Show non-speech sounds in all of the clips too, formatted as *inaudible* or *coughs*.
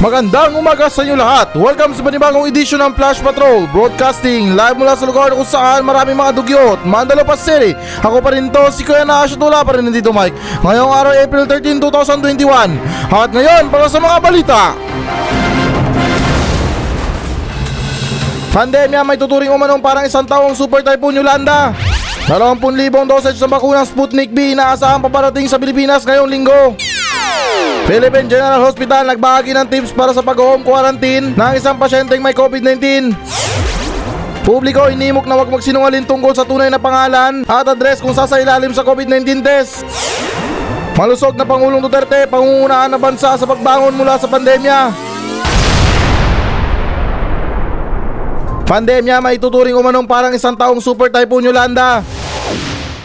Magandang umaga sa inyo lahat. Welcome sa panibagong edisyon ng Flash Patrol Broadcasting live mula sa lugar kung saan maraming mga dugyot, Mandalapa City. Ako pa rin to, si Kuya na Tula pa rin nandito Mike. Ngayong araw April 13, 2021. At ngayon, para sa mga balita. Pandemya may tuturing umanong parang isang taong super typhoon Yolanda. 20,000 dosage ng bakunang Sputnik B inaasahan paparating sa Pilipinas ngayong linggo. Philippine General Hospital nagbahagi ng tips para sa pag-home quarantine ng isang pasyenteng may COVID-19. Publiko inimok na huwag magsinungaling tungkol sa tunay na pangalan at address kung sasailalim sa COVID-19 test. Malusog na Pangulong Duterte, pangungunahan ng bansa sa pagbangon mula sa pandemya. Pandemya may tuturing umanong parang isang taong super typhoon Yolanda.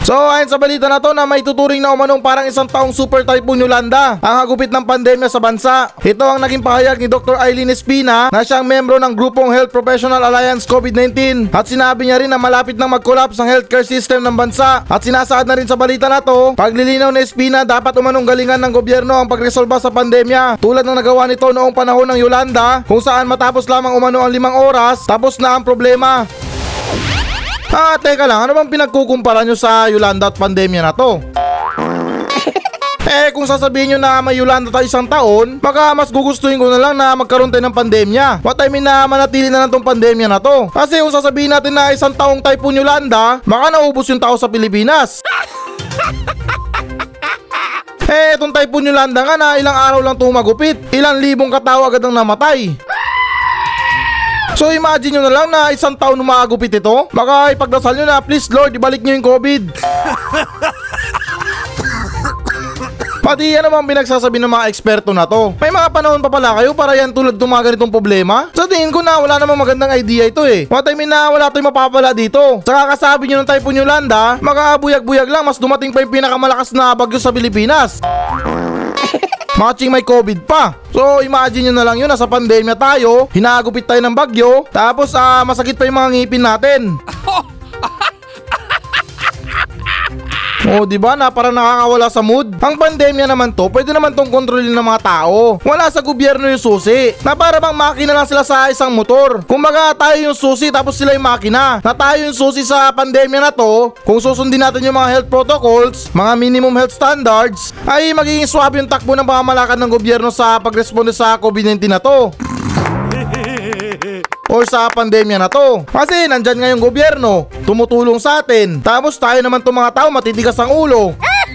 So ayon sa balita na to na may tuturing na umanong parang isang taong super typhoon Yolanda ang hagupit ng pandemya sa bansa. Ito ang naging pahayag ni Dr. Eileen Espina na siyang membro ng grupong Health Professional Alliance COVID-19 at sinabi niya rin na malapit nang mag-collapse ang healthcare system ng bansa at sinasaad na rin sa balita na to paglilinaw ni Espina dapat umanong galingan ng gobyerno ang pagresolba sa pandemya tulad ng nagawa nito noong panahon ng Yolanda kung saan matapos lamang umano ang limang oras tapos na ang problema. Ah, teka lang, ano bang pinagkukumpara nyo sa Yolanda at pandemya na to? *laughs* Eh kung sasabihin nyo na may Yolanda tayo isang taon, baka mas gugustuhin ko na lang na magkaroon tayo ng pandemya. What I mean na manatili na lang tong pandemya na to. Kasi kung sasabihin natin na isang taong typhoon Yolanda, baka naubos yung tao sa Pilipinas. *laughs* Eh, itong typhoon Yolanda nga na ilang araw lang tumagupit. Ilang libong katao agad ang namatay. So imagine nyo na lang na isang taon umagupit ito. Baka ipagdasal nyo na, please Lord, ibalik nyo yung COVID. *laughs* Pati yan naman pinagsasabi ng mga eksperto na to. May mga panahon pa pala kayo para yan tulad ng mga ganitong problema? Sa tingin ko na wala namang magandang idea ito eh. What I mean na wala tayong mapapala dito. Sa kakasabi nyo ng Typhoon Yolanda, makabuyag-buyag lang mas dumating pa yung pinakamalakas na bagyo sa Pilipinas. Matching may COVID pa. So imagine nyo na lang yun, nasa pandemya tayo, hinagupit tayo ng bagyo, tapos ah masakit pa yung mga ngipin natin. *laughs* Oh, di ba na para nakakawala sa mood? Ang pandemya naman to, pwede naman tong kontrolin ng mga tao. Wala sa gobyerno yung susi. Na para bang makina lang sila sa isang motor. Kumbaga tayo yung susi tapos sila yung makina. Na tayo yung susi sa pandemya na to, kung susundin natin yung mga health protocols, mga minimum health standards, ay magiging swabe yung takbo ng pamamalakad ng gobyerno sa pagresponde sa COVID-19 na to or sa pandemya na to. Kasi nandyan nga yung gobyerno, tumutulong sa atin. Tapos tayo naman itong mga tao matitigas ang ulo. *laughs*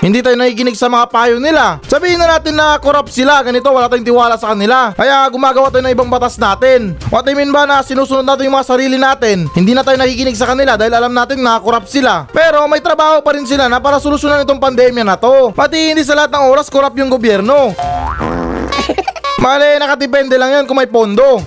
Hindi tayo nakikinig sa mga payo nila. Sabihin na natin na corrupt sila, ganito wala tayong tiwala sa kanila. Kaya gumagawa tayo ng ibang batas natin. What I mean ba na sinusunod natin yung mga sarili natin? Hindi na tayo nakikinig sa kanila dahil alam natin na corrupt sila. Pero may trabaho pa rin sila na para solusyonan itong pandemya na to. Pati hindi sa lahat ng oras corrupt yung gobyerno. Mali, nakadepende lang yan kung may pondo.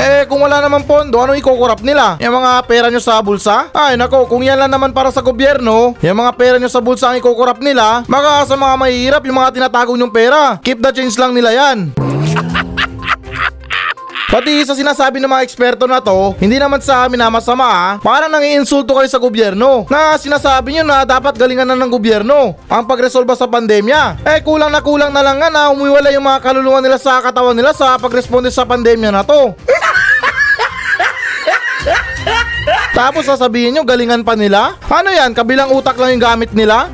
Eh kung wala naman pondo, ano ikokorap nila? Yung mga pera nyo sa bulsa? Ay nako, kung yan lang naman para sa gobyerno, yung mga pera nyo sa bulsa ang ikokorap nila, baka sa mga mahihirap yung mga tinatago nyong pera. Keep the change lang nila yan. Pati sa sinasabi ng mga eksperto na to, hindi naman sa amin na masama ah. Parang nangiinsulto kayo sa gobyerno. Na sinasabi nyo na dapat galingan na ng gobyerno ang pagresolba sa pandemya. Eh kulang na kulang na lang nga na umiwala yung mga kaluluwa nila sa katawan nila sa pagresponde sa pandemya na to. Tapos sasabihin nyo, galingan pa nila? Ano yan, kabilang utak lang yung gamit nila?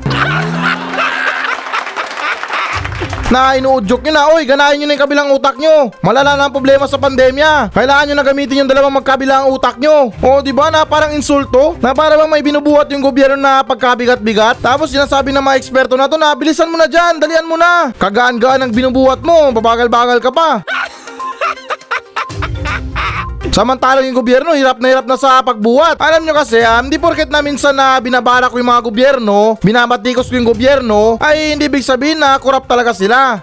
Na inuudyok nyo na, oy, ganahin nyo na yung kabilang utak nyo. Malala na ang problema sa pandemya. Kailangan nyo na gamitin yung dalawang magkabilang utak nyo. O, di ba na parang insulto? Na para bang may binubuhat yung gobyerno na pagkabigat-bigat? Tapos sinasabi ng mga eksperto na to na, bilisan mo na dyan, dalian mo na. Kagaan-gaan ang binubuhat mo, babagal-bagal ka pa. Samantalang yung gobyerno, hirap na hirap na sa pagbuhat. Alam nyo kasi, ah, hindi porket na minsan na binabara ko yung mga gobyerno, binabatikos ko yung gobyerno, ay hindi big sabihin na korap talaga sila.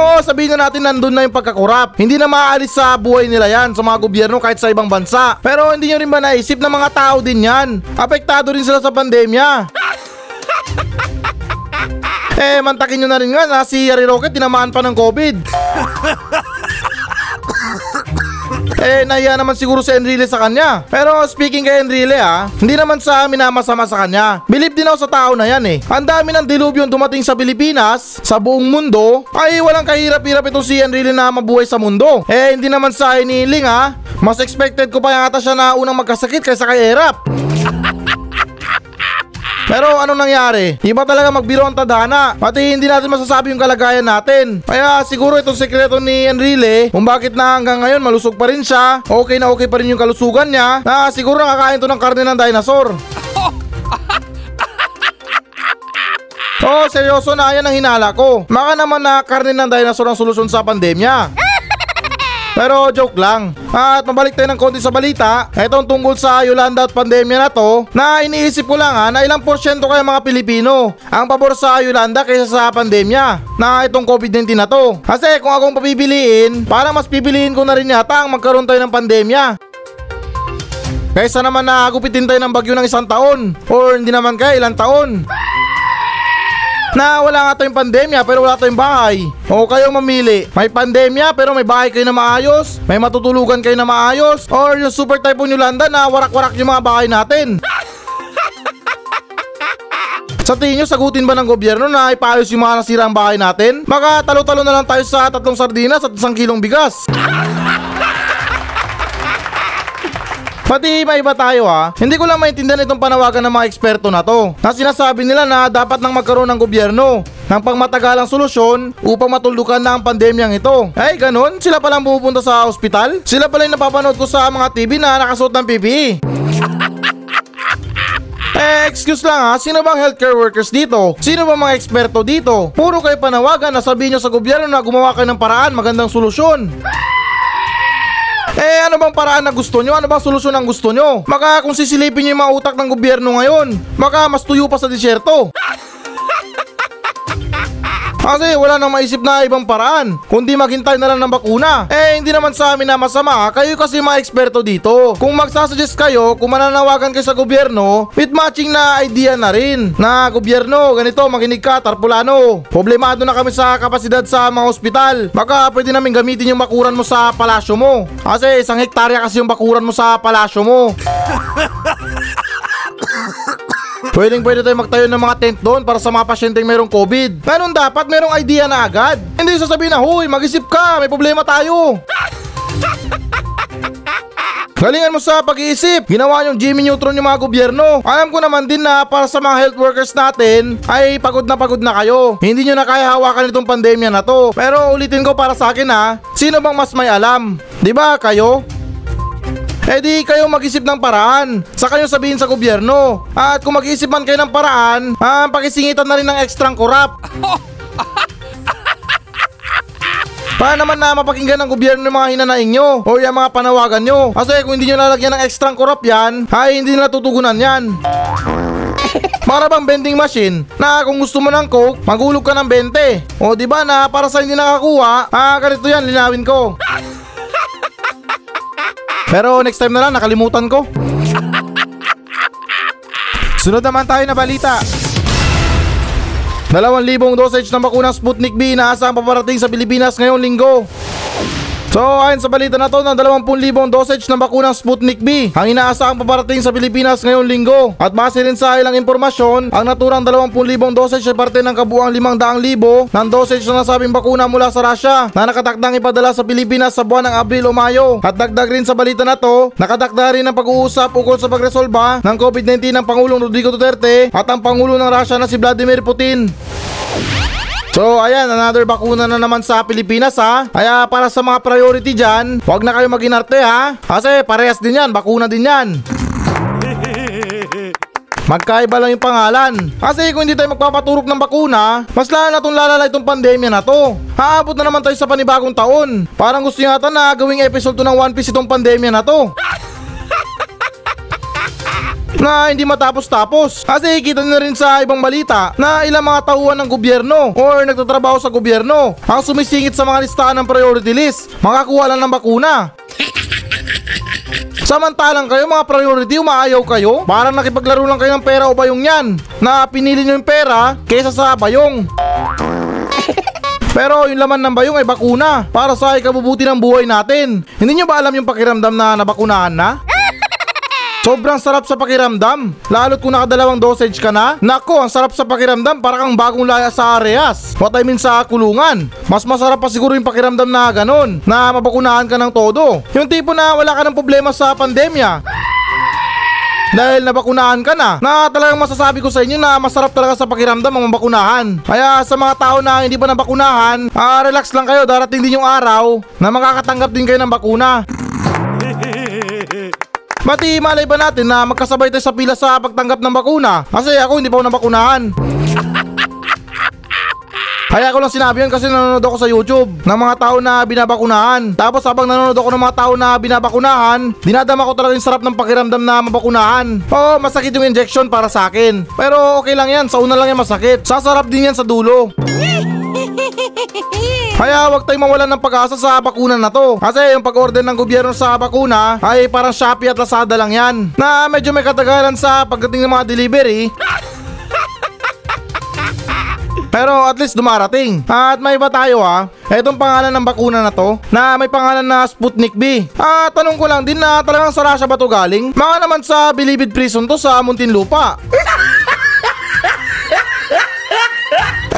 Oo, sabihin na natin nandun na yung pagkakurap. Hindi na maaalis sa buhay nila yan sa mga gobyerno kahit sa ibang bansa. Pero hindi nyo rin ba naisip na mga tao din yan? Apektado rin sila sa pandemya. eh, mantakin nyo na rin nga na si Yari Rocket tinamaan pa ng COVID. Eh, nahiya naman siguro si Enrile sa kanya. Pero speaking kay Enrile ah, hindi naman sa amin na masama sa kanya. Believe din ako sa tao na yan eh. Ang dami ng dilubyo dumating sa Pilipinas, sa buong mundo, ay walang kahirap-hirap itong si Enrile na mabuhay sa mundo. Eh, hindi naman sa iniling ah. Mas expected ko pa yata siya na unang magkasakit kaysa kay Erap. Pero anong nangyari? Iba talaga magbiro ang tadhana. Pati hindi natin masasabi yung kalagayan natin. Kaya siguro itong sekreto ni Enrile kung bakit na hanggang ngayon malusog pa rin siya, okay na okay pa rin yung kalusugan niya, na siguro nakakain to ng karne ng dinosaur. *laughs* Oh, seryoso na yan ang hinala ko. Maka naman na karne ng dinosaur ang solusyon sa pandemya. Pero joke lang. At mabalik tayo ng konti sa balita. Itong tungkol sa Yolanda at pandemya na to, na iniisip ko lang ha, na ilang porsyento kayo mga Pilipino ang pabor sa Yolanda kaysa sa pandemya na itong COVID-19 na to. Kasi kung akong papipiliin, parang mas pipiliin ko na rin yata ang magkaroon tayo ng pandemya. Kaysa naman na gupitin tayo ng bagyo ng isang taon or hindi naman kaya ilang taon na wala nga tayong pandemya pero wala tayong bahay. O kayo mamili. May pandemya pero may bahay kayo na maayos, may matutulugan kayo na maayos, or yung super typhoon Yolanda na warak-warak yung mga bahay natin. *laughs* Sa tingin nyo, sagutin ba ng gobyerno na ipaayos yung mga nasirang bahay natin? Maka talo-talo na lang tayo sa tatlong sardinas at isang kilong bigas. *laughs* Pati iba-iba tayo ha. Hindi ko lang maintindihan itong panawagan ng mga eksperto na to. Na sinasabi nila na dapat nang magkaroon ng gobyerno ng pangmatagalang solusyon upang matuldukan na ang pandemyang ito. Ay, ganun? Sila palang pumupunta sa ospital? Sila pala yung napapanood ko sa mga TV na nakasuot ng PPE. *laughs* Eh, excuse lang ha, sino bang healthcare workers dito? Sino bang mga eksperto dito? Puro kayo panawagan na sabihin nyo sa gobyerno na gumawa kayo ng paraan, magandang solusyon. Eh ano bang paraan na gusto nyo? Ano bang solusyon ang gusto nyo? Maka kung sisilipin nyo yung mga utak ng gobyerno ngayon, maka mas tuyo pa sa disyerto. Kasi wala nang maisip na ibang paraan, kundi maghintay na lang ng bakuna. Eh hindi naman sa amin na masama, kayo kasi mga eksperto dito. Kung magsasuggest kayo, kung mananawagan kayo sa gobyerno, with matching na idea na rin. Na gobyerno, ganito, makinig ka, tarpulano. Problemado na kami sa kapasidad sa mga ospital. Baka pwede namin gamitin yung bakuran mo sa palasyo mo. Kasi isang hektarya kasi yung bakuran mo sa palasyo mo. *laughs* Pwedeng pwede tayo magtayo ng mga tent doon para sa mga pasyenteng mayroong COVID. Ganun dapat, mayroong idea na agad. Hindi sasabihin na, huy, mag-isip ka, may problema tayo. Galingan mo sa pag-iisip. Ginawa yung Jimmy Neutron yung mga gobyerno. Alam ko naman din na para sa mga health workers natin ay pagod na pagod na kayo. Hindi nyo na kaya hawakan itong pandemya na to. Pero ulitin ko para sa akin ha, sino bang mas may alam? 'Di ba kayo? Eh di kayo mag-isip ng paraan. Sa kayo sabihin sa gobyerno. At kung mag-isip man kayo ng paraan, ah, pakisingitan na rin ng ekstrang korap. *laughs* Para naman na mapakinggan ng gobyerno ng mga hinanaing nyo o yung mga panawagan nyo. Kasi kung hindi nyo lalagyan ng ekstrang korap yan, ay hindi nila tutugunan yan. *laughs* Para bang vending machine na kung gusto mo ng coke, magulog ka ng 20. O di ba na para sa hindi nakakuha, ah ganito yan, linawin ko. *laughs* Pero next time na lang, nakalimutan ko. Sunod naman tayo na balita. Dalawang libong dosage ng bakunang Sputnik B inaasahang paparating sa Pilipinas ngayong linggo. So ayon sa balita na to ng 20,000 dosage ng bakunang Sputnik B ang inaasahang paparating sa Pilipinas ngayong linggo. At base rin sa ilang impormasyon, ang naturang 20,000 dosage ay parte ng kabuang 500,000 ng dosage na nasabing bakuna mula sa Russia na nakatakdang ipadala sa Pilipinas sa buwan ng Abril o Mayo. At dagdag rin sa balita na to, nakatakda rin ang pag-uusap ukol sa pagresolba ng COVID-19 ng Pangulong Rodrigo Duterte at ang Pangulo ng Russia na si Vladimir Putin. So ayan, another bakuna na naman sa Pilipinas ha. Kaya para sa mga priority dyan, huwag na kayo maginarte ha. Kasi parehas din yan, bakuna din yan. *laughs* Magkaiba lang yung pangalan. Kasi kung hindi tayo magpapaturok ng bakuna, mas lalo na itong lalala itong pandemya na to. Haabot na naman tayo sa panibagong taon. Parang gusto yata na gawing episode to ng One Piece itong pandemya na to na hindi matapos-tapos. Kasi kita nyo rin sa ibang balita na ilang mga tauhan ng gobyerno or nagtatrabaho sa gobyerno ang sumisingit sa mga listahan ng priority list. Makakuha lang ng bakuna. *laughs* Samantalang kayo mga priority, umaayaw kayo? Parang nakipaglaro lang kayo ng pera o bayong yan na pinili nyo yung pera kaysa sa bayong. Pero yung laman ng bayong ay bakuna para sa ikabubuti ng buhay natin. Hindi nyo ba alam yung pakiramdam na nabakunahan na? Sobrang sarap sa pakiramdam. Lalo't kung nakadalawang dosage ka na. Nako, ang sarap sa pakiramdam para kang bagong laya sa areas. What I mean sa kulungan. Mas masarap pa siguro yung pakiramdam na ganun. Na mabakunahan ka ng todo. Yung tipo na wala ka ng problema sa pandemya. Dahil nabakunahan ka na, na talagang masasabi ko sa inyo na masarap talaga sa pakiramdam ang mabakunahan. Kaya sa mga tao na hindi pa nabakunahan, ah, relax lang kayo, darating din yung araw na makakatanggap din kayo ng bakuna. Mati malay ba natin na magkasabay tayo sa pila sa pagtanggap ng bakuna? Kasi ako hindi pa ako nabakunahan. Kaya ko lang sinabi yun kasi nanonood ako sa YouTube ng mga tao na binabakunahan. Tapos habang nanonood ako ng mga tao na binabakunahan, dinadama ko talaga yung sarap ng pakiramdam na mabakunahan. Oo, masakit yung injection para sa akin. Pero okay lang yan, sa una lang yan masakit. Sasarap din yan sa dulo. *laughs* Kaya huwag tayong mawalan ng pag-asa sa bakuna na to. Kasi yung pag-order ng gobyerno sa bakuna ay parang Shopee at Lazada lang yan. Na medyo may katagalan sa pagdating ng mga delivery. Pero at least dumarating. At may iba tayo ha. Etong pangalan ng bakuna na to na may pangalan na Sputnik B. Ah, tanong ko lang din na talagang sa Russia ba to galing? Mga naman sa Bilibid Prison to sa Muntinlupa.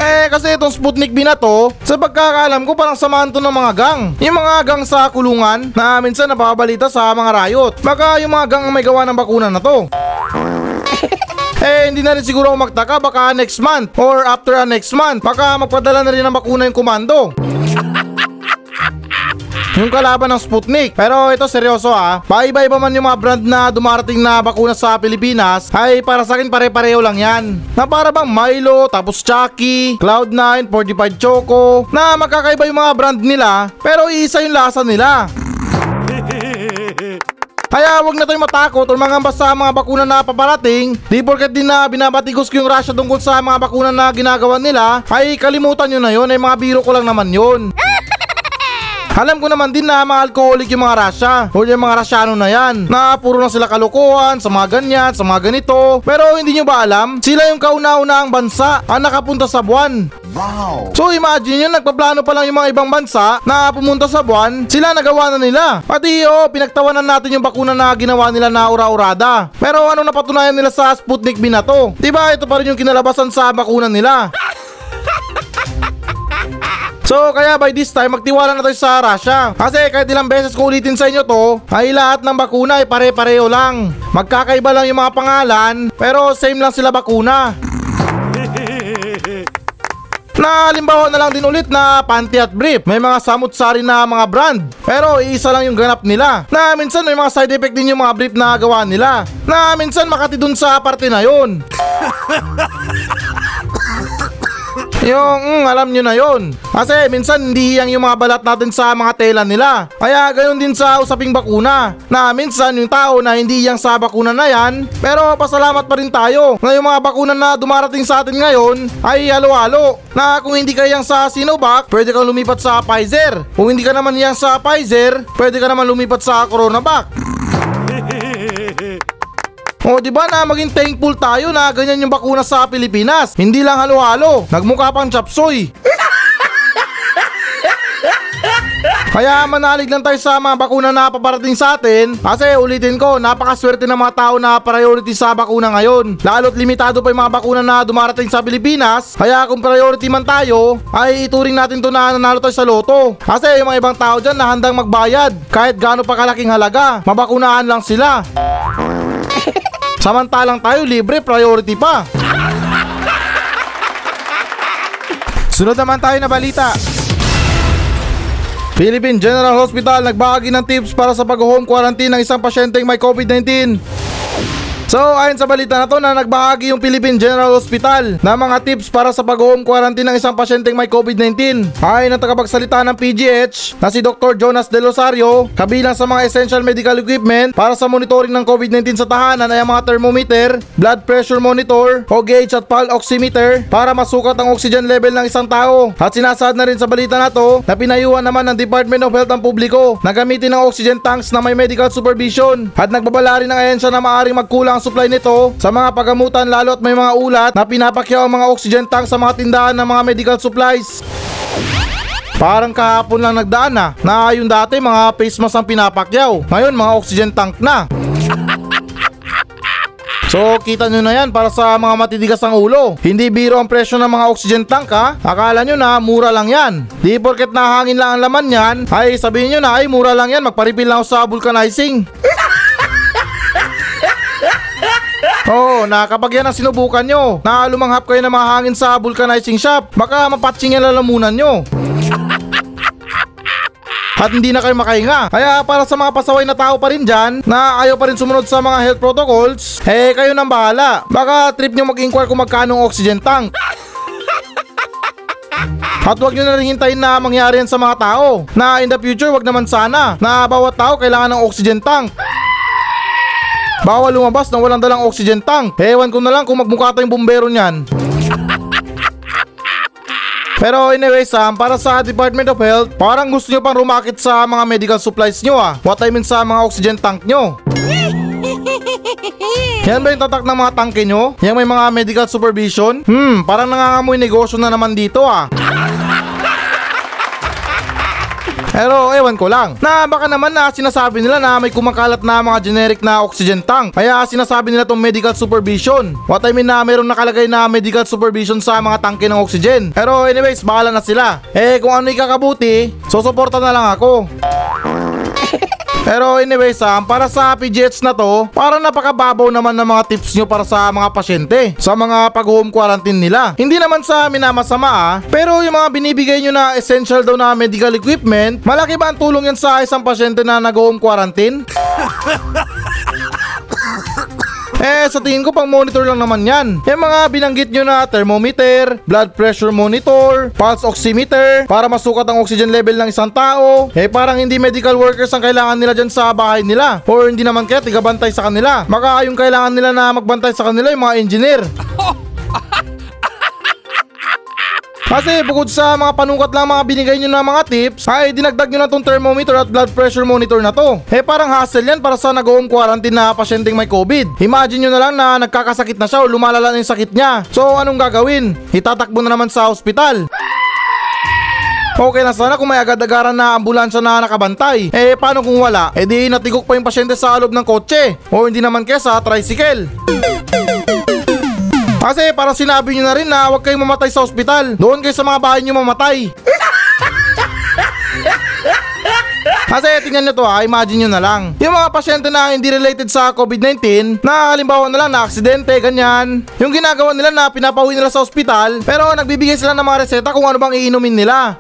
Eh kasi itong Sputnik B na to, sa pagkakaalam ko parang samahan to ng mga gang. Yung mga gang sa kulungan na minsan napapabalita sa mga riot. Baka yung mga gang ang may gawa ng bakuna na to. *laughs* Eh, hindi na rin siguro ako magtaka baka next month or after a next month. Baka magpadala na rin ng bakuna yung komando. Yung kalaban ng Sputnik. Pero ito seryoso ha. Paiba-iba man yung mga brand na dumarating na bakuna sa Pilipinas, ay para sa akin pare-pareho lang yan. Na para bang Milo, tapos Chucky, Cloud9, 45 Choco, na magkakaiba yung mga brand nila, pero iisa yung lasa nila. *laughs* Kaya wag na tayong matakot o mangamba sa mga bakuna na paparating. Di porket din na binabatigos ko yung Russia tungkol sa mga bakuna na ginagawa nila, ay kalimutan nyo na yun, ay mga biro ko lang naman yun. Alam ko naman din na mga alcoholic yung mga Russia o yung mga Russiano na yan na puro na sila kalukuhan sa mga ganyan, sa mga ganito. Pero hindi nyo ba alam? Sila yung kauna-unahang bansa ang nakapunta sa buwan. Wow! So imagine yun, nagpaplano pa lang yung mga ibang bansa na pumunta sa buwan, sila nagawa na nila. Pati oh, pinagtawanan natin yung bakuna na ginawa nila na ura-urada. Pero ano napatunayan nila sa Sputnik B na to? Diba ito pa rin yung kinalabasan sa bakuna nila? So kaya by this time magtiwala na tayo sa Russia Kasi kahit ilang beses ko ulitin sa inyo to Ay lahat ng bakuna ay pare-pareho lang Magkakaiba lang yung mga pangalan Pero same lang sila bakuna *laughs* na halimbawa na lang din ulit na panty at brief. May mga samut-sari na mga brand. Pero iisa lang yung ganap nila. Na minsan may mga side effect din yung mga brief na gawa nila. Na minsan makati dun sa parte na yun. *laughs* Yung mm, alam nyo na yon. Kasi minsan hindi hiyang yung mga balat natin sa mga tela nila. Kaya gayon din sa usaping bakuna. Na minsan yung tao na hindi hiyang sa bakuna na yan. Pero pasalamat pa rin tayo na yung mga bakuna na dumarating sa atin ngayon ay halo-halo. Na kung hindi ka yang sa Sinovac, pwede kang lumipat sa Pfizer. Kung hindi ka naman yang sa Pfizer, pwede ka naman lumipat sa Coronavac. O di ba na maging thankful tayo na ganyan yung bakuna sa Pilipinas. Hindi lang halo-halo, nagmukha pang chapsoy. Kaya manalig lang tayo sa mga bakuna na paparating sa atin kasi ulitin ko, napakaswerte ng mga tao na priority sa bakuna ngayon. Lalo't limitado pa yung mga bakuna na dumarating sa Pilipinas. Kaya kung priority man tayo, ay ituring natin to na nanalo tayo sa loto. Kasi yung mga ibang tao dyan na handang magbayad kahit gaano pa kalaking halaga, mabakunahan lang sila. *laughs* Samantalang tayo libre, priority pa. *laughs* Sunod naman tayo na balita. Philippine General Hospital nagbahagi ng tips para sa pag-home quarantine ng isang pasyenteng may COVID-19. So ayon sa balita na to na nagbahagi yung Philippine General Hospital ng mga tips para sa pag-home quarantine ng isang pasyenteng may COVID-19. Ayon ang tagapagsalita ng PGH na si Dr. Jonas De Rosario, kabilang sa mga essential medical equipment para sa monitoring ng COVID-19 sa tahanan ay ang mga thermometer, blood pressure monitor, o gauge at pulse oximeter para masukat ang oxygen level ng isang tao. At sinasaad na rin sa balita na to na pinayuhan naman ng Department of Health ang publiko na gamitin ang oxygen tanks na may medical supervision at nagbabala rin ng ahensya na maaaring magkulang ang supply nito sa mga pagamutan lalo at may mga ulat na pinapakyaw ang mga oxygen tank sa mga tindahan ng mga medical supplies. Parang kahapon lang nagdaan na, na yung dati mga face mask ang pinapakyaw. Ngayon mga oxygen tank na. *laughs* So kita nyo na yan para sa mga matitigas ang ulo. Hindi biro ang presyo ng mga oxygen tank ha. Akala nyo na mura lang yan. Di porket nahangin lang ang laman yan, ay sabihin nyo na ay mura lang yan, magparipil lang ako sa vulcanizing. *laughs* Oo, oh, na kapag yan ang sinubukan nyo, na lumanghap kayo ng mga hangin sa vulcanizing shop, baka mapatching yung lalamunan nyo. At hindi na kayo makahinga. Kaya para sa mga pasaway na tao pa rin dyan, na ayaw pa rin sumunod sa mga health protocols, eh kayo nang bahala. Baka trip nyo mag-inquire kung magkano ang oxygen tank. At wag nyo na rin hintayin na mangyari yan sa mga tao. Na in the future, wag naman sana. Na bawat tao kailangan ng oxygen tank. Bawal lumabas nang walang dalang oxygen tank. Ewan ko na lang kung magmukha tayong bumbero niyan. Pero anyway Sam, para sa Department of Health, parang gusto nyo pang rumakit sa mga medical supplies nyo ah. What I mean sa mga oxygen tank nyo. *laughs* Yan ba yung tatak ng mga tangke nyo? Yan may mga medical supervision? Hmm, parang nangangamoy negosyo na naman dito ah. Pero ewan ko lang, na baka naman na sinasabi nila na may kumakalat na mga generic na oxygen tank. Kaya sinasabi nila tong medical supervision. What I mean na meron nakalagay na medical supervision sa mga tangke ng oxygen. Pero anyways, bahala na sila. Eh kung ano ikakabuti, susuporta na lang ako. Pero anyway Sam, para sa PGH na to, para napakababaw naman ng mga tips nyo para sa mga pasyente sa mga pag-home quarantine nila. Hindi naman sa minamasama ah, pero yung mga binibigay nyo na essential daw na medical equipment, malaki ba ang tulong yan sa isang pasyente na nag-home quarantine? *laughs* Eh, sa tingin ko pang monitor lang naman yan. Yung mga binanggit nyo na thermometer, blood pressure monitor, pulse oximeter, para masukat ang oxygen level ng isang tao. Eh, parang hindi medical workers ang kailangan nila dyan sa bahay nila. Or hindi naman kaya tigabantay sa kanila. Maka yung kailangan nila na magbantay sa kanila yung mga engineer. *laughs* Kasi bukod sa mga panukat lang mga binigay nyo na mga tips, ay dinagdag nyo na tong thermometer at blood pressure monitor na to. Eh parang hassle yan para sa nag-home quarantine na pasyenteng may COVID. Imagine nyo na lang na nagkakasakit na siya o lumalala na yung sakit niya. So anong gagawin? Itatakbo na naman sa ospital. Okay na sana kung may agad-agaran na ambulansya na nakabantay. Eh paano kung wala? Eh di natigok pa yung pasyente sa loob ng kotse. O hindi naman kaya sa tricycle. Kasi para sinabi nyo na rin na huwag kayong mamatay sa ospital. Doon kayo sa mga bahay nyo mamatay. Kasi tingnan nyo to ha, imagine nyo na lang. Yung mga pasyente na hindi related sa COVID-19, na halimbawa na lang na aksidente, ganyan. Yung ginagawa nila na pinapauwi nila sa ospital, pero nagbibigay sila ng mga reseta kung ano bang iinumin nila.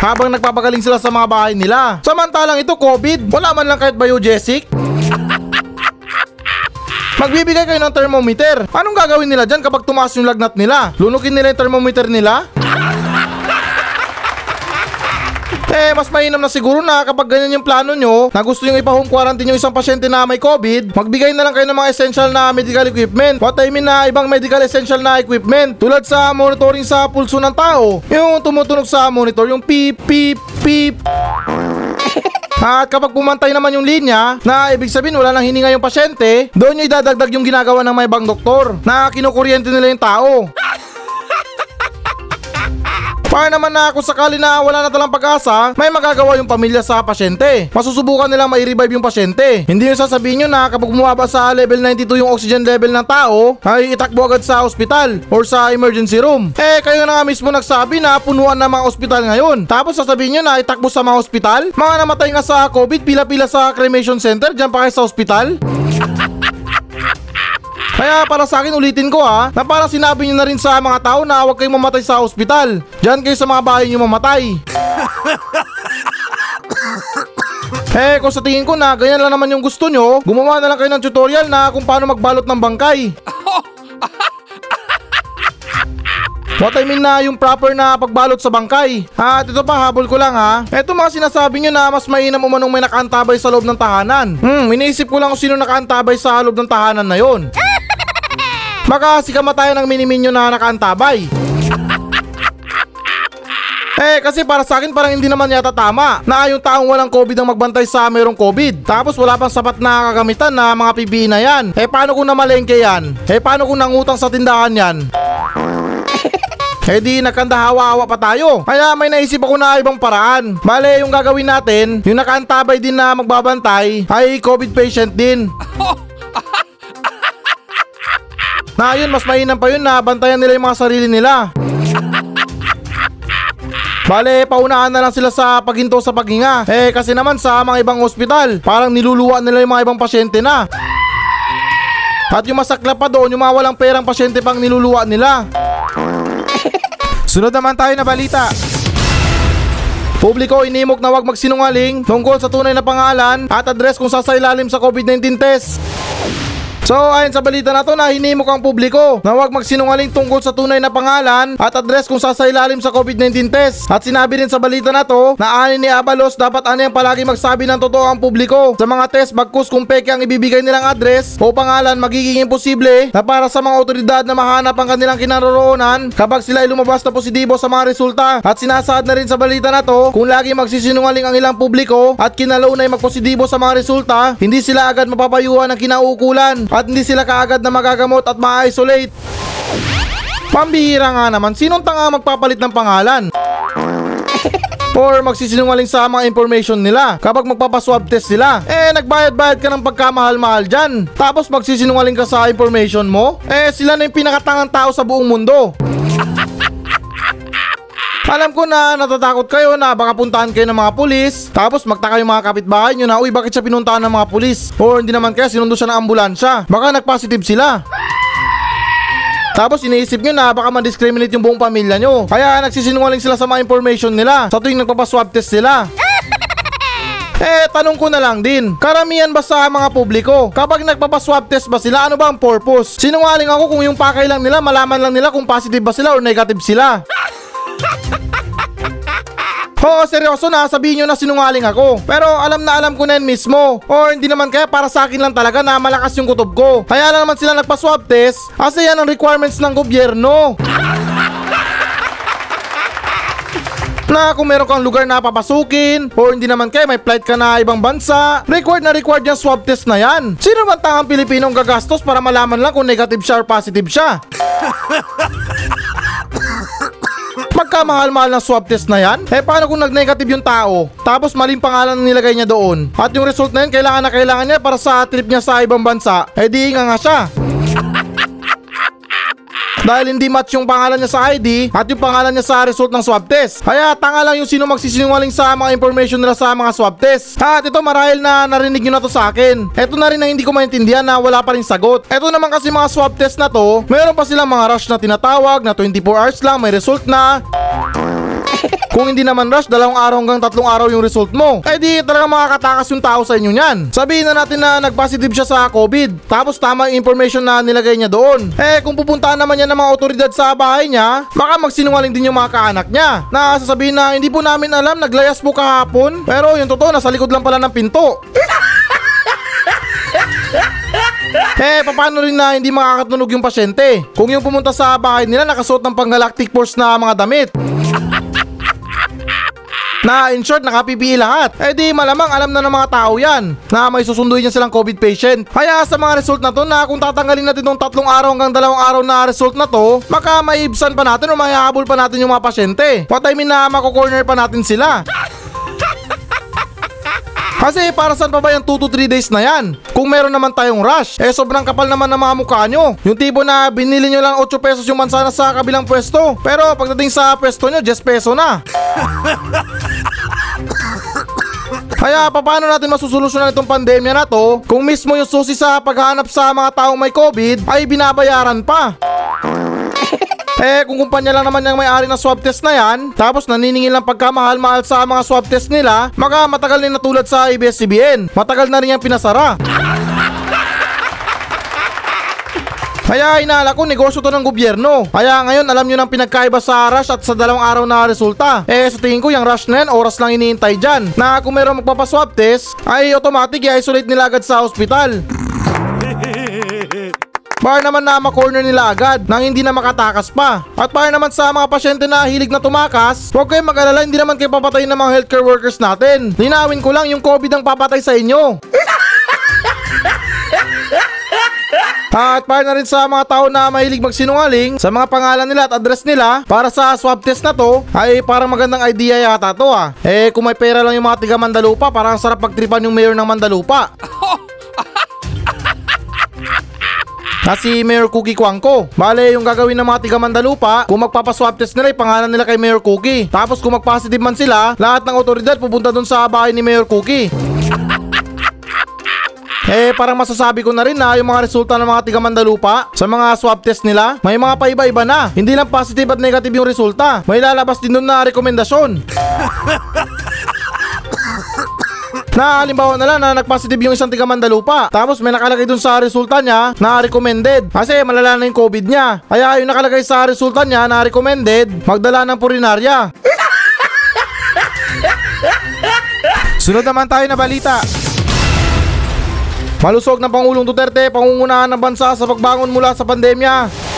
Habang nagpapagaling sila sa mga bahay nila. Samantalang ito COVID, wala man lang kahit biogesic. Magbibigay kayo ng thermometer. Anong gagawin nila dyan kapag tumaas yung lagnat nila? Lunukin nila yung thermometer nila? Eh, mas mainam na siguro na kapag ganyan yung plano nyo, na gusto yung ipa-home quarantine yung isang pasyente na may COVID, magbigay na lang kayo ng mga essential na medical equipment. What I mean na ibang medical essential na equipment. Tulad sa monitoring sa pulso ng tao. Yung tumutunog sa monitor, yung beep, beep, beep. At kapag pumantay naman yung linya, na ibig sabihin wala nang hininga yung pasyente, doon nyo idadagdag yung ginagawa ng may ibang doktor na kinukuryente nila yung tao. Para naman na kung sakali na wala na talang pag-asa, may magagawa yung pamilya sa pasyente. Masusubukan nilang mai-revive yung pasyente. Hindi yung sasabihin nyo na kapag bumaba sa level 92 yung oxygen level ng tao, ay itakbo agad sa ospital or sa emergency room. Eh, kayo na nga mismo nagsabi na punuan na mga ospital ngayon. Tapos sasabihin nyo na itakbo sa mga ospital? Mga namatay nga sa COVID, pila-pila sa cremation center, dyan pa kayo sa ospital? Kaya para sa akin ulitin ko ha, na parang sinabi nyo na rin sa mga tao na huwag kayong mamatay sa ospital. Diyan kayo sa mga bahay nyo mamatay. *coughs* eh kung sa tingin ko na ganyan lang naman yung gusto nyo, gumawa na lang kayo ng tutorial na kung paano magbalot ng bangkay. *laughs* What I mean na yung proper na pagbalot sa bangkay. At ito pa, habol ko lang ha. Ito mga sinasabi nyo na mas mainam umanong may nakaantabay sa loob ng tahanan. Hmm, iniisip ko lang kung sino nakaantabay sa loob ng tahanan na yon. Baka si kamatayan ng miniminyo na nakaantabay. *laughs* Eh kasi para sa akin parang hindi naman yata tama na yung taong walang COVID ang magbantay sa mayroong COVID. Tapos wala pang sapat na kagamitan na mga PPE na yan. Eh paano kung namalengke yan? Eh paano kung nangutang sa tindahan yan? *laughs* Eh di nagkandahawa-hawa pa tayo. Kaya may naisip ako na ibang paraan. Bale, yung gagawin natin, yung nakaantabay din na magbabantay ay COVID patient din. *laughs* Na yun, mas mainam pa yun na bantayan nila yung mga sarili nila. Bale, paunahan na lang sila sa paghinto sa paghinga. Eh, kasi naman sa mga ibang ospital, parang niluluwa nila yung mga ibang pasyente na. At yung masakla pa doon, yung mga walang perang pasyente pang niluluwa nila. Sunod naman tayo na balita. Publiko inimok na wag magsinungaling tungkol sa tunay na pangalan at address kung sasailalim sa COVID-19 test. So ayon sa balita na to na hinimok ang publiko na huwag magsinungaling tungkol sa tunay na pangalan at address kung sasailalim sa COVID-19 test. At sinabi rin sa balita na to na ani ni Abalos dapat ani ang palagi magsabi ng totoo ang publiko sa mga test bagkus kung peke ang ibibigay nilang address o pangalan magiging imposible na para sa mga otoridad na mahanap ang kanilang kinaroroonan kapag sila ay lumabas na positibo sa mga resulta. At sinasaad na rin sa balita na to kung lagi magsisinungaling ang ilang publiko at kinalaunay magpositibo sa mga resulta, hindi sila agad mapapayuhan ng kinaukulan at hindi sila kaagad na magagamot at ma-isolate. Pambihira nga naman, sinong tanga magpapalit ng pangalan? *laughs* Or magsisinungaling sa mga information nila kapag magpapaswab test sila. Eh, nagbayad-bayad ka ng pagkamahal-mahal dyan. Tapos magsisinungaling ka sa information mo? Eh, sila na yung pinakatangang tao sa buong mundo. Alam ko na natatakot kayo na baka puntahan kayo ng mga pulis Tapos magtaka yung mga kapitbahay nyo na Uy bakit siya pinuntahan ng mga pulis Or hindi naman kaya sinundo siya ng ambulansya Baka nagpositive sila tapos iniisip nyo na baka ma-discriminate yung buong pamilya nyo. Kaya nagsisinungaling sila sa mga information nila sa tuwing nagpapaswab test sila. *laughs* Eh, tanong ko na lang din, karamihan ba sa mga publiko, kapag nagpapaswab test ba sila, ano ba ang purpose? Sinungaling ako kung yung pakay lang nila, malaman lang nila kung positive ba sila or negative sila. *laughs* Oo, seryoso na, sabihin nyo na sinungaling ako. Pero alam na alam ko na yun mismo. Or hindi naman kaya para sa akin lang talaga na malakas yung kutob ko. Kaya lang naman sila nagpa-swab test kasi yan ang requirements ng gobyerno. *laughs* na kung meron kang lugar na papasukin or hindi naman kaya may flight ka na ibang bansa, required na required yung swab test na yan. Sino man tangang Pilipino ang gagastos para malaman lang kung negative siya or positive siya? *laughs* Magkamahal-mahal ng swab test na yan? Eh paano kung nag-negative yung tao? Tapos maling pangalan ang nilagay niya doon. At yung result na yun, kailangan na kailangan niya para sa trip niya sa ibang bansa. Eh di nga nga siya. Dahil hindi match yung pangalan niya sa ID at yung pangalan niya sa result ng swab test. Kaya tanga lang yung sino magsisinungaling sa mga information nila sa mga swab test. At ito marahil na narinig nyo na to sa akin. Ito na rin ang hindi ko maintindihan na wala pa rin sagot. Ito naman kasi mga swab test na to, meron pa silang mga rush na tinatawag na 24 hours lang may result na. Kung hindi naman rush, dalawang araw hanggang tatlong araw yung result mo. Eh di talaga makakatakas yung tao sa inyo niyan. Sabihin na natin na nag-positive siya sa COVID. Tapos tama yung information na nilagay niya doon. Eh kung pupuntahan naman niya ng mga otoridad sa bahay niya, baka magsinungaling din yung mga kaanak niya. Na sasabihin na hindi po namin alam, naglayas po kahapon. Pero yung totoo, nasa likod lang pala ng pinto. *laughs* Eh, paano rin na hindi makakatunog yung pasyente? Kung yung pumunta sa bahay nila nakasuot ng pang-galactic force na mga damit. Na in short, naka-PPE lahat. Eh di malamang alam na ng mga tao yan na may susunduin niya silang COVID patient. Kaya sa mga result na to na kung tatanggalin natin tong tatlong araw hanggang dalawang araw na result na to, maka maibsan pa natin o mahihabol pa natin yung mga pasyente. What I mean na mako-corner pa natin sila. Kasi para saan pa ba yung 2 to 3 days na yan? Kung meron naman tayong rush, eh sobrang kapal naman ng mga mukha nyo. Yung tipo na binili nyo lang 8 pesos yung mansanas sa kabilang pwesto. Pero pagdating sa pwesto nyo, 10 peso na. *laughs* Kaya paano natin masusolusyonan itong pandemya na to kung mismo yung susi sa paghahanap sa mga taong may COVID ay binabayaran pa? *laughs* Eh kung kumpanya lang naman yung may-ari ng swab test na yan, tapos naniningil ng pagkamahal-mahal sa mga swab test nila, maka matagal na natulad sa ABS-CBN. Matagal na rin yung pinasara. Kaya inala ko negosyo to ng gobyerno. Kaya ngayon alam nyo ng pinagkaiba sa rush at sa dalawang araw na resulta. Eh sa tingin ko yung rush na yan, oras lang iniintay dyan. Na kung meron magpapaswab test, ay automatic i-isolate nila agad sa hospital. *laughs* Para naman na ma-corner nila agad nang hindi na makatakas pa. At para naman sa mga pasyente na hilig na tumakas, huwag kayong mag-alala hindi naman kayo papatayin ng mga healthcare workers natin. Linawin ko lang yung COVID ang papatay sa inyo. At para na rin sa mga tao na mahilig magsinungaling sa mga pangalan nila at address nila para sa swab test na to ay parang magandang idea yata to ah. Eh kung may pera lang yung mga tiga Mandalupa parang sarap pagtripan yung mayor ng Mandalupa. na *laughs* si Mayor Cookie Kwangko. Bale, yung gagawin ng mga tiga Mandalupa, kung magpapaswab test nila, ipangalan nila kay Mayor Cookie. Tapos kung mag-positive man sila, lahat ng otoridad pupunta dun sa bahay ni Mayor Cookie. Eh parang masasabi ko na rin na yung mga resulta ng mga tiga Mandalupa sa mga swab test nila, may mga paiba-iba na. Hindi lang positive at negative yung resulta. May lalabas din doon na rekomendasyon. *coughs* na halimbawa na lang na nag-positive yung isang tiga Mandalupa. Tapos may nakalagay dun sa resulta niya na recommended. Kasi malala na yung COVID niya. Kaya yung nakalagay sa resulta niya na recommended, magdala ng purinarya. *laughs* Sunod naman tayo na balita. Malusog ng Pangulong Duterte, pangungunahan ng bansa sa pagbangon mula sa pandemya.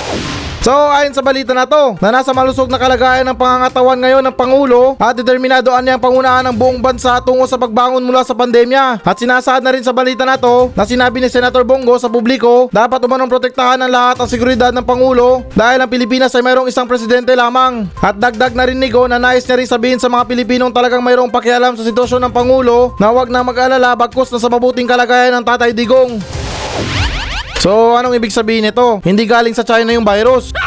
So ayon sa balita na to, na nasa malusog na kalagayan ng pangangatawan ngayon ng Pangulo at determinado niyang pangunahan ng buong bansa tungo sa pagbangon mula sa pandemya. At sinasaad na rin sa balita na to na sinabi ni Senator Bongo sa publiko dapat umanong protektahan ng lahat ang seguridad ng Pangulo dahil ang Pilipinas ay mayroong isang presidente lamang. At dagdag na rin ni Go na nais niya rin sabihin sa mga Pilipinong talagang mayroong pakialam sa sitwasyon ng Pangulo na wag na mag-alala bagkus na sa mabuting kalagayan ng Tatay Digong. So, anong ibig sabihin nito? Hindi galing sa China yung virus. *laughs*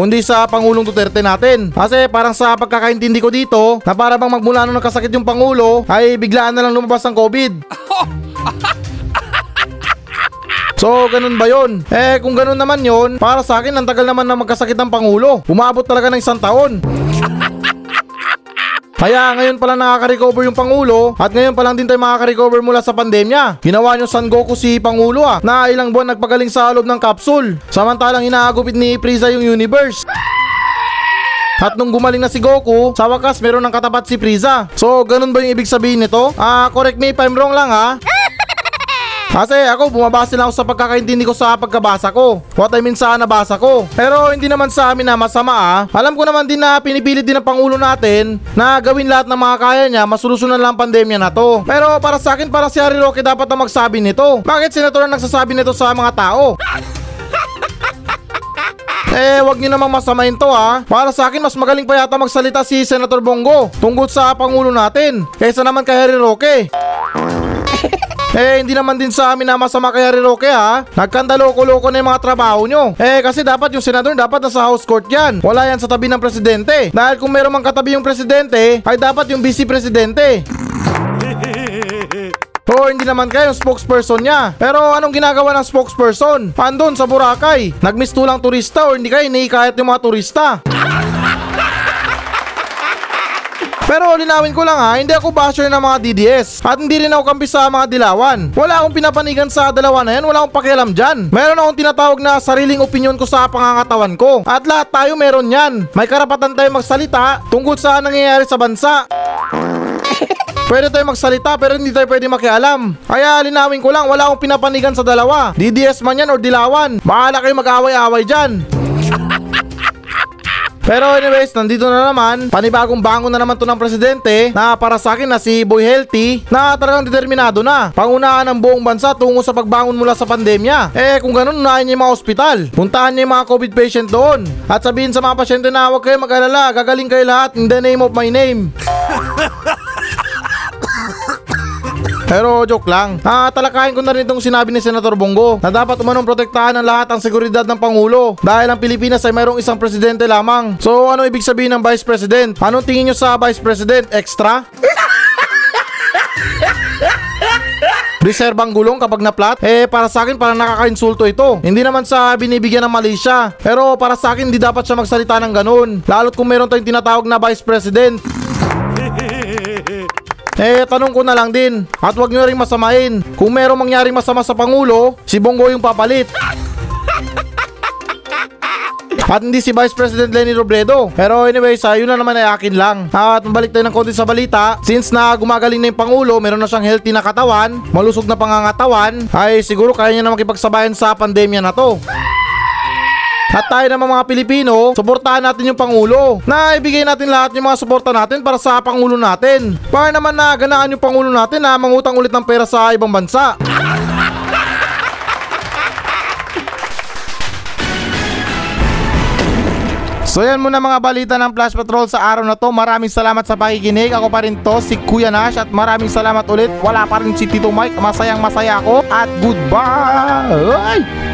Kundi sa Pangulong Duterte natin. Kasi parang sa pagkakaintindi ko dito, na para bang magmula nung nagkasakit yung Pangulo, ay biglaan na lang lumabas ang COVID. So, ganun ba yon? Eh, kung ganun naman yon, para sa akin, ang tagal naman na magkasakit ng Pangulo. Umabot talaga ng isang taon. Kaya ngayon pala nakaka-recover yung Pangulo at ngayon pa lang din tayo makaka-recover mula sa pandemya. Ginawa nyo San Goku si Pangulo ah, na ilang buwan nagpagaling sa loob ng capsule. Samantalang inaagupit ni Frieza yung universe. At nung gumaling na si Goku, sa wakas meron ng katapat si Frieza. So, ganun ba yung ibig sabihin nito? Ah, correct me if I'm wrong lang ha. Kasi ako, bumabase lang ako sa pagkakaintindi ko sa pagkabasa ko. What I mean sa nabasa ko. Pero hindi naman sa amin na masama ah. Alam ko naman din na pinipilit din ng Pangulo natin na gawin lahat ng mga kaya niya masulusunan lang ang pandemya na to. Pero para sa akin, para si Harry Roque dapat na magsabi nito. Bakit senator ang nagsasabi nito sa mga tao? *laughs* Eh, wag niyo namang masamain to ha. Para sa akin, mas magaling pa yata magsalita si Senator Bongo tungkol sa Pangulo natin kaysa naman kay Harry Roque. Eh, hindi naman din sa amin na masama kay Harry Roque ha. Nagkandaloko-loko na yung mga trabaho nyo. Eh, kasi dapat yung senador dapat nasa house court yan. Wala yan sa tabi ng presidente. Dahil kung meron mang katabi yung presidente, ay dapat yung vice presidente. *laughs* O hindi naman kayo spokesperson niya. Pero anong ginagawa ng spokesperson? Andun sa Boracay. Nagmistulang turista o hindi kayo iniikayat yung mga turista. Pero linawin ko lang ha, hindi ako basher ng mga DDS at hindi rin ako kampi sa mga dilawan. Wala akong pinapanigan sa dalawa na yan, wala akong pakialam dyan. Meron akong tinatawag na sariling opinion ko sa pangangatawan ko. At lahat tayo meron yan. May karapatan tayo magsalita tungkol sa nangyayari sa bansa. *laughs* Pwede tayo magsalita pero hindi tayo pwede makialam. Kaya linawin ko lang, wala akong pinapanigan sa dalawa. DDS man yan or dilawan. Bahala kayo mag-away-away dyan. Pero anyways, nandito na naman, panibagong bangon na naman to ng presidente na para sa akin na si Boy Healthy na talagang determinado na. Pangunahan ng buong bansa tungo sa pagbangon mula sa pandemya. Eh kung ganun, unahin niya yung mga ospital. Puntahan niya yung mga COVID patient doon. At sabihin sa mga pasyente na huwag kayo mag-alala, gagaling kayo lahat in the name of my name. *laughs* Pero joke lang. Ah, talakayin ko na rin itong sinabi ni Senator Bongo na dapat umanong protektahan ng lahat ang seguridad ng Pangulo dahil ang Pilipinas ay mayroong isang presidente lamang. So ano ibig sabihin ng Vice President? Anong tingin nyo sa Vice President? Extra? *laughs* Reserbang gulong kapag na-flat? Eh, para sa akin parang nakaka-insulto ito. Hindi naman sa binibigyan ng mali siya. Pero para sa akin, hindi dapat siya magsalita ng ganun. Lalo't kung meron tayong tinatawag na Vice President. Eh, tanong ko na lang din. At wag nyo rin masamain. Kung merong mangyaring masama sa Pangulo, si Bongo yung papalit. *laughs* At hindi si Vice President Lenny Robredo. Pero anyways, uh, yun na naman ay akin lang. At mabalik tayo ng konti sa balita. Since na gumagaling na yung Pangulo, meron na siyang healthy na katawan, malusog na pangangatawan, ay siguro kaya niya na makipagsabayan sa pandemya na to. At tayo naman mga Pilipino, suportahan natin yung Pangulo. Na ibigay natin lahat yung mga suporta natin para sa Pangulo natin. Para naman na ganaan yung Pangulo natin na mangutang ulit ng pera sa ibang bansa. So yan muna mga balita ng Flash Patrol sa araw na to. Maraming salamat sa pakikinig. Ako pa rin to, si Kuya Nash at maraming salamat ulit. Wala pa rin si Tito Mike. Masayang masaya ako at goodbye!